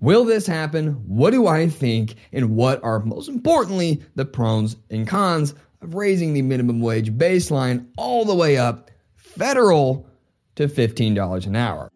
Will this happen? What do I think? And what are, most importantly, the pros and cons of raising the minimum wage baseline all the way up federal to $15 an hour?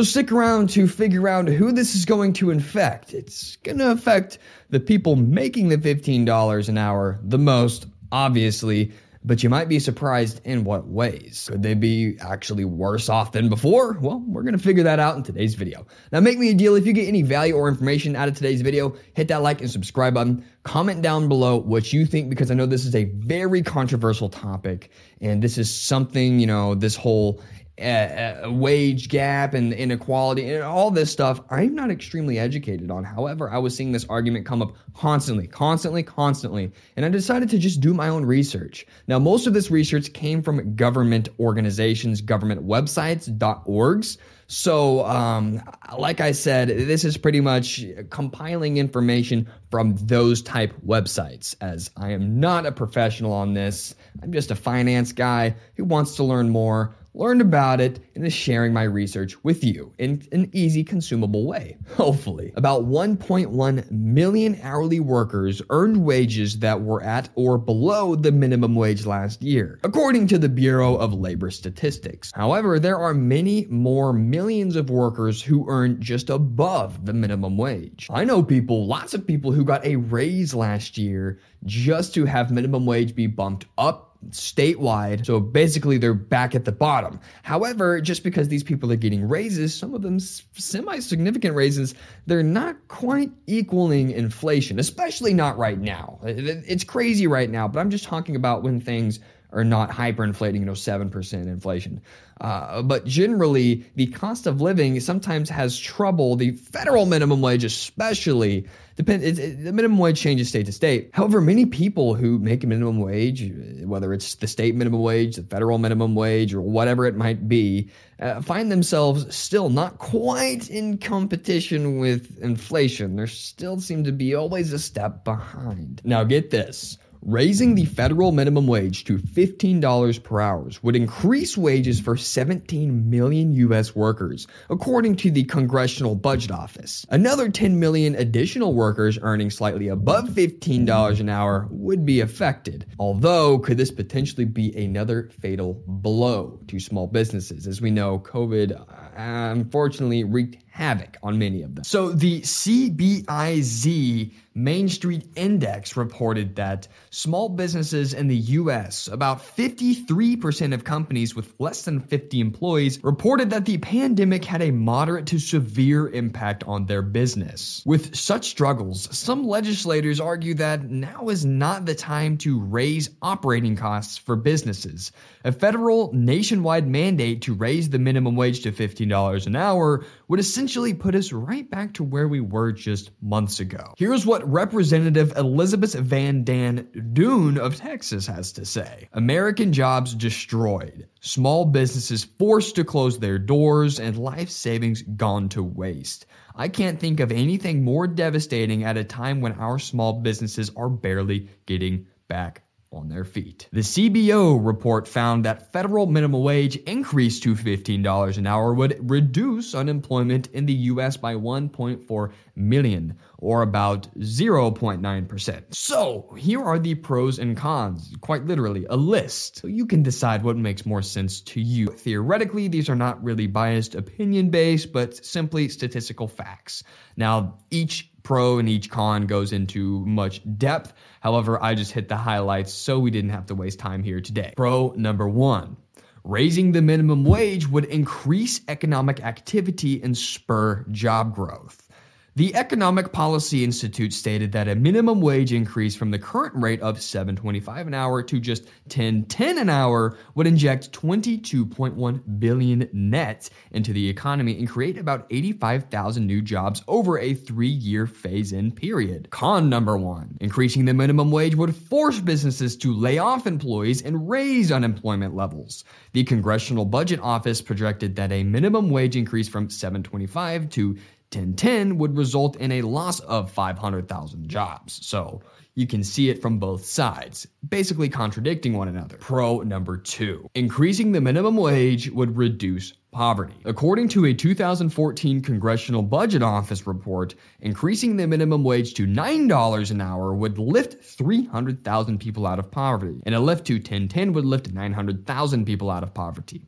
So stick around to figure out who this is going to infect. It's going to affect the people making the $15 an hour the most, obviously, but you might be surprised in what ways. Could they be actually worse off than before? Well, we're going to figure that out in today's video. Now, make me a deal. If you get any value or information out of today's video, hit that like and subscribe button. Comment down below what you think because I know this is a very controversial topic and this is something, you know, this whole uh, wage gap and inequality and all this stuff I'm not extremely educated on. However, I was seeing this argument come up constantly, constantly, constantly, and I decided to just do my own research. Now, most of this research came from government organizations, government websites, .orgs. So, um, like I said, this is pretty much compiling information from those type websites. As I am not a professional on this, I'm just a finance guy who wants to learn more learned about it, and is sharing my research with you in an easy, consumable way, hopefully. About 1.1 million hourly workers earned wages that were at or below the minimum wage last year, according to the Bureau of Labor Statistics. However, there are many more millions of workers who earn just above the minimum wage. I know people, lots of people who got a raise last year just to have minimum wage be bumped up statewide. So basically, they're back at the bottom. However, just because these people are getting raises, some of them semi significant raises, they're not quite equaling inflation, especially not right now. It's crazy right now, but I'm just talking about when things are not hyperinflating, you know, 7% inflation. Uh, but generally, the cost of living sometimes has trouble. The federal minimum wage, especially, depend. It, it, the minimum wage changes state to state. However, many people who make a minimum wage, whether it's the state minimum wage, the federal minimum wage, or whatever it might be, uh, find themselves still not quite in competition with inflation. There still seem to be always a step behind. Now, get this. Raising the federal minimum wage to $15 per hour would increase wages for 17 million U.S. workers, according to the Congressional Budget Office. Another 10 million additional workers earning slightly above $15 an hour would be affected. Although, could this potentially be another fatal blow to small businesses? As we know, COVID uh, unfortunately wreaked havoc on many of them. So the CBIZ Main Street Index reported that small businesses in the US, about 53% of companies with less than 50 employees, reported that the pandemic had a moderate to severe impact on their business. With such struggles, some legislators argue that now is not the time to raise operating costs for businesses. A federal nationwide mandate to raise the minimum wage to $15 an hour would essentially put us right back to where we were just months ago. Here's what Representative Elizabeth Van Dan Doon of Texas has to say American jobs destroyed, small businesses forced to close their doors, and life savings gone to waste. I can't think of anything more devastating at a time when our small businesses are barely getting back on their feet. The CBO report found that federal minimum wage increase to $15 an hour would reduce unemployment in the US by 1.4 million or about 0.9%. So, here are the pros and cons, quite literally, a list. So you can decide what makes more sense to you. Theoretically, these are not really biased opinion based, but simply statistical facts. Now, each pro and each con goes into much depth. However, I just hit the highlights so we didn't have to waste time here today. Pro number one. Raising the minimum wage would increase economic activity and spur job growth. The Economic Policy Institute stated that a minimum wage increase from the current rate of 7.25 an hour to just 10.10 an hour would inject 22.1 billion net into the economy and create about 85,000 new jobs over a 3-year phase-in period. Con number 1: Increasing the minimum wage would force businesses to lay off employees and raise unemployment levels. The Congressional Budget Office projected that a minimum wage increase from 7.25 to 1010 would result in a loss of 500,000 jobs. So you can see it from both sides, basically contradicting one another. Pro number two increasing the minimum wage would reduce poverty. According to a 2014 Congressional Budget Office report, increasing the minimum wage to $9 an hour would lift 300,000 people out of poverty, and a lift to 1010 would lift 900,000 people out of poverty.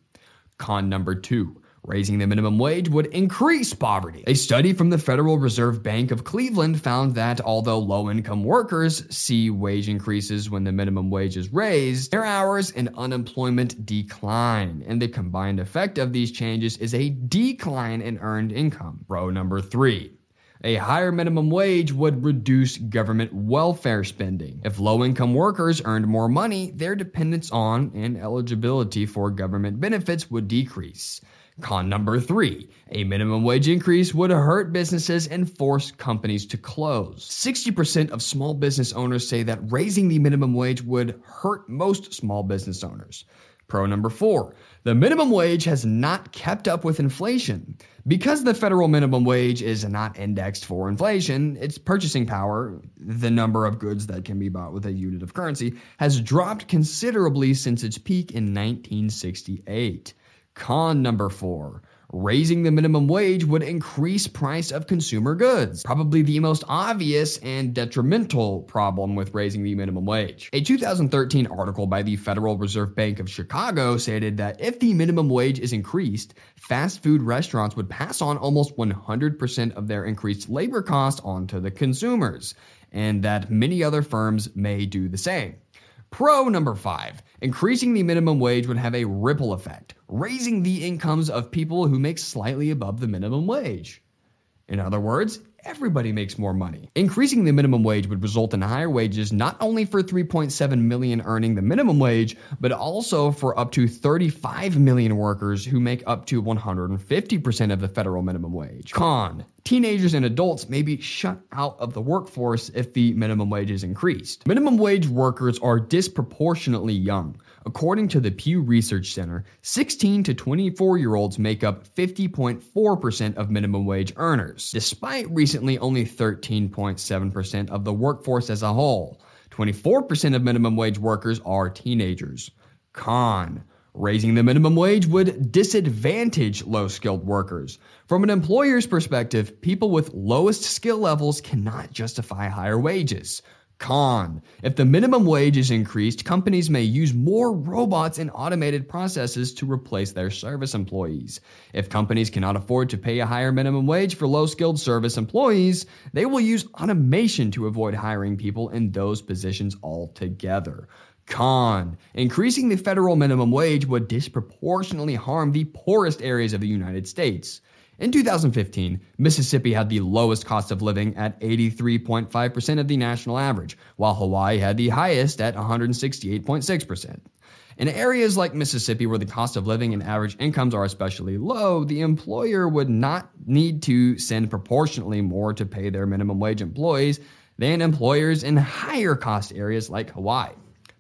Con number two Raising the minimum wage would increase poverty. A study from the Federal Reserve Bank of Cleveland found that although low income workers see wage increases when the minimum wage is raised, their hours and unemployment decline. And the combined effect of these changes is a decline in earned income. Row number three. A higher minimum wage would reduce government welfare spending. If low income workers earned more money, their dependence on and eligibility for government benefits would decrease. Con number three a minimum wage increase would hurt businesses and force companies to close. 60% of small business owners say that raising the minimum wage would hurt most small business owners. Pro number four the minimum wage has not kept up with inflation. Because the federal minimum wage is not indexed for inflation, its purchasing power, the number of goods that can be bought with a unit of currency, has dropped considerably since its peak in 1968. Con number four. Raising the minimum wage would increase price of consumer goods. Probably the most obvious and detrimental problem with raising the minimum wage. A 2013 article by the Federal Reserve Bank of Chicago stated that if the minimum wage is increased, fast food restaurants would pass on almost 100% of their increased labor costs onto the consumers, and that many other firms may do the same. Pro number five increasing the minimum wage would have a ripple effect, raising the incomes of people who make slightly above the minimum wage. In other words, everybody makes more money. Increasing the minimum wage would result in higher wages not only for 3.7 million earning the minimum wage, but also for up to 35 million workers who make up to 150% of the federal minimum wage. Con Teenagers and adults may be shut out of the workforce if the minimum wage is increased. Minimum wage workers are disproportionately young. According to the Pew Research Center, 16 to 24 year olds make up 50.4% of minimum wage earners, despite recently only 13.7% of the workforce as a whole. 24% of minimum wage workers are teenagers. Con. Raising the minimum wage would disadvantage low skilled workers. From an employer's perspective, people with lowest skill levels cannot justify higher wages. Con. If the minimum wage is increased, companies may use more robots and automated processes to replace their service employees. If companies cannot afford to pay a higher minimum wage for low skilled service employees, they will use automation to avoid hiring people in those positions altogether. Con. Increasing the federal minimum wage would disproportionately harm the poorest areas of the United States. In 2015, Mississippi had the lowest cost of living at 83.5% of the national average, while Hawaii had the highest at 168.6%. In areas like Mississippi, where the cost of living and average incomes are especially low, the employer would not need to send proportionately more to pay their minimum wage employees than employers in higher cost areas like Hawaii.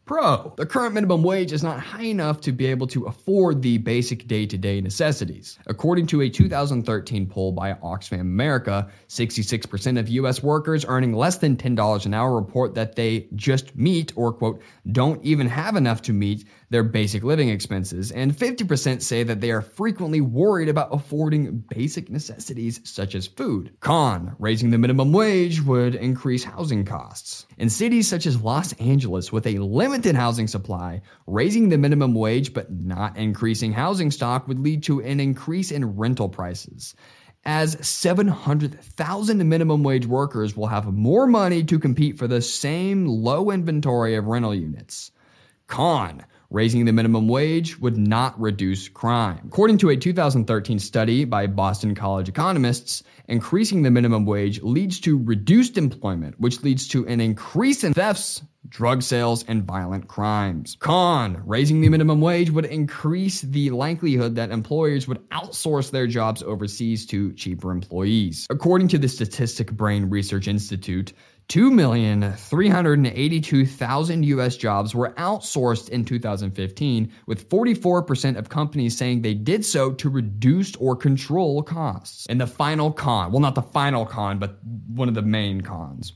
Pro, the current minimum wage is not high enough to be able to afford the basic day to day necessities. According to a 2013 poll by Oxfam America, 66% of U.S. workers earning less than $10 an hour report that they just meet or, quote, don't even have enough to meet their basic living expenses, and 50% say that they are frequently worried about affording basic necessities such as food. Con, raising the minimum wage would increase housing costs. In cities such as Los Angeles with a limited housing supply, raising the minimum wage but not increasing housing stock would lead to an increase in rental prices as 700,000 minimum wage workers will have more money to compete for the same low inventory of rental units. Con, raising the minimum wage would not reduce crime. According to a 2013 study by Boston College economists, increasing the minimum wage leads to reduced employment, which leads to an increase in thefts, drug sales, and violent crimes. Con, raising the minimum wage would increase the likelihood that employers would outsource their jobs overseas to cheaper employees. According to the Statistic Brain Research Institute, 2,382,000 US jobs were outsourced in 2015, with 44% of companies saying they did so to reduce or control costs. And the final con, well, not the final con, but one of the main cons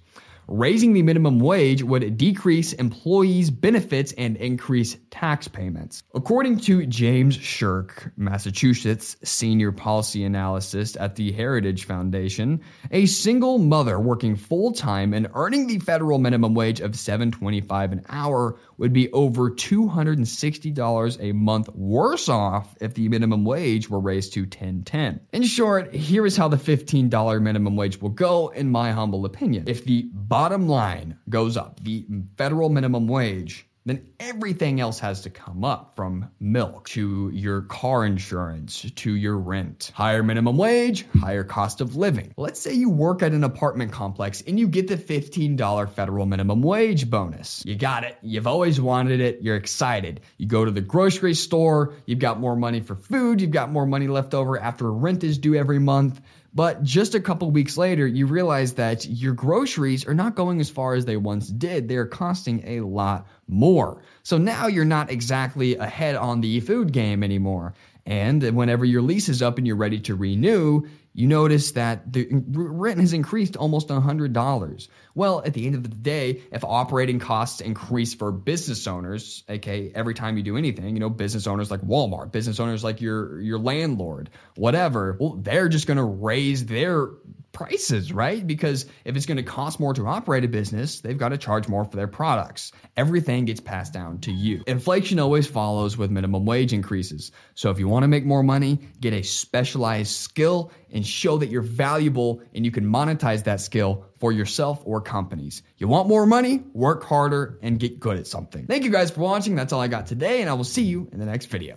raising the minimum wage would decrease employees' benefits and increase tax payments. According to James Sherk, Massachusetts senior policy analyst at the Heritage Foundation, a single mother working full time and earning the federal minimum wage of $7.25 an hour would be over $260 a month worse off if the minimum wage were raised to $10.10. In short, here is how the $15 minimum wage will go in my humble opinion. If the bottom line goes up, the federal minimum wage, then everything else has to come up from milk to your car insurance to your rent. Higher minimum wage, higher cost of living. Let's say you work at an apartment complex and you get the $15 federal minimum wage bonus. You got it. You've always wanted it. You're excited. You go to the grocery store, you've got more money for food, you've got more money left over after rent is due every month. But just a couple weeks later, you realize that your groceries are not going as far as they once did. They're costing a lot more. So now you're not exactly ahead on the food game anymore. And whenever your lease is up and you're ready to renew, you notice that the rent has increased almost $100. Well, at the end of the day, if operating costs increase for business owners, okay, every time you do anything, you know, business owners like Walmart, business owners like your your landlord, whatever, well, they're just going to raise their prices, right? Because if it's going to cost more to operate a business, they've got to charge more for their products. Everything gets passed down to you. Inflation always follows with minimum wage increases. So if you want to make more money, get a specialized skill and show that you're valuable and you can monetize that skill for yourself or companies. You want more money? Work harder and get good at something. Thank you guys for watching. That's all I got today, and I will see you in the next video.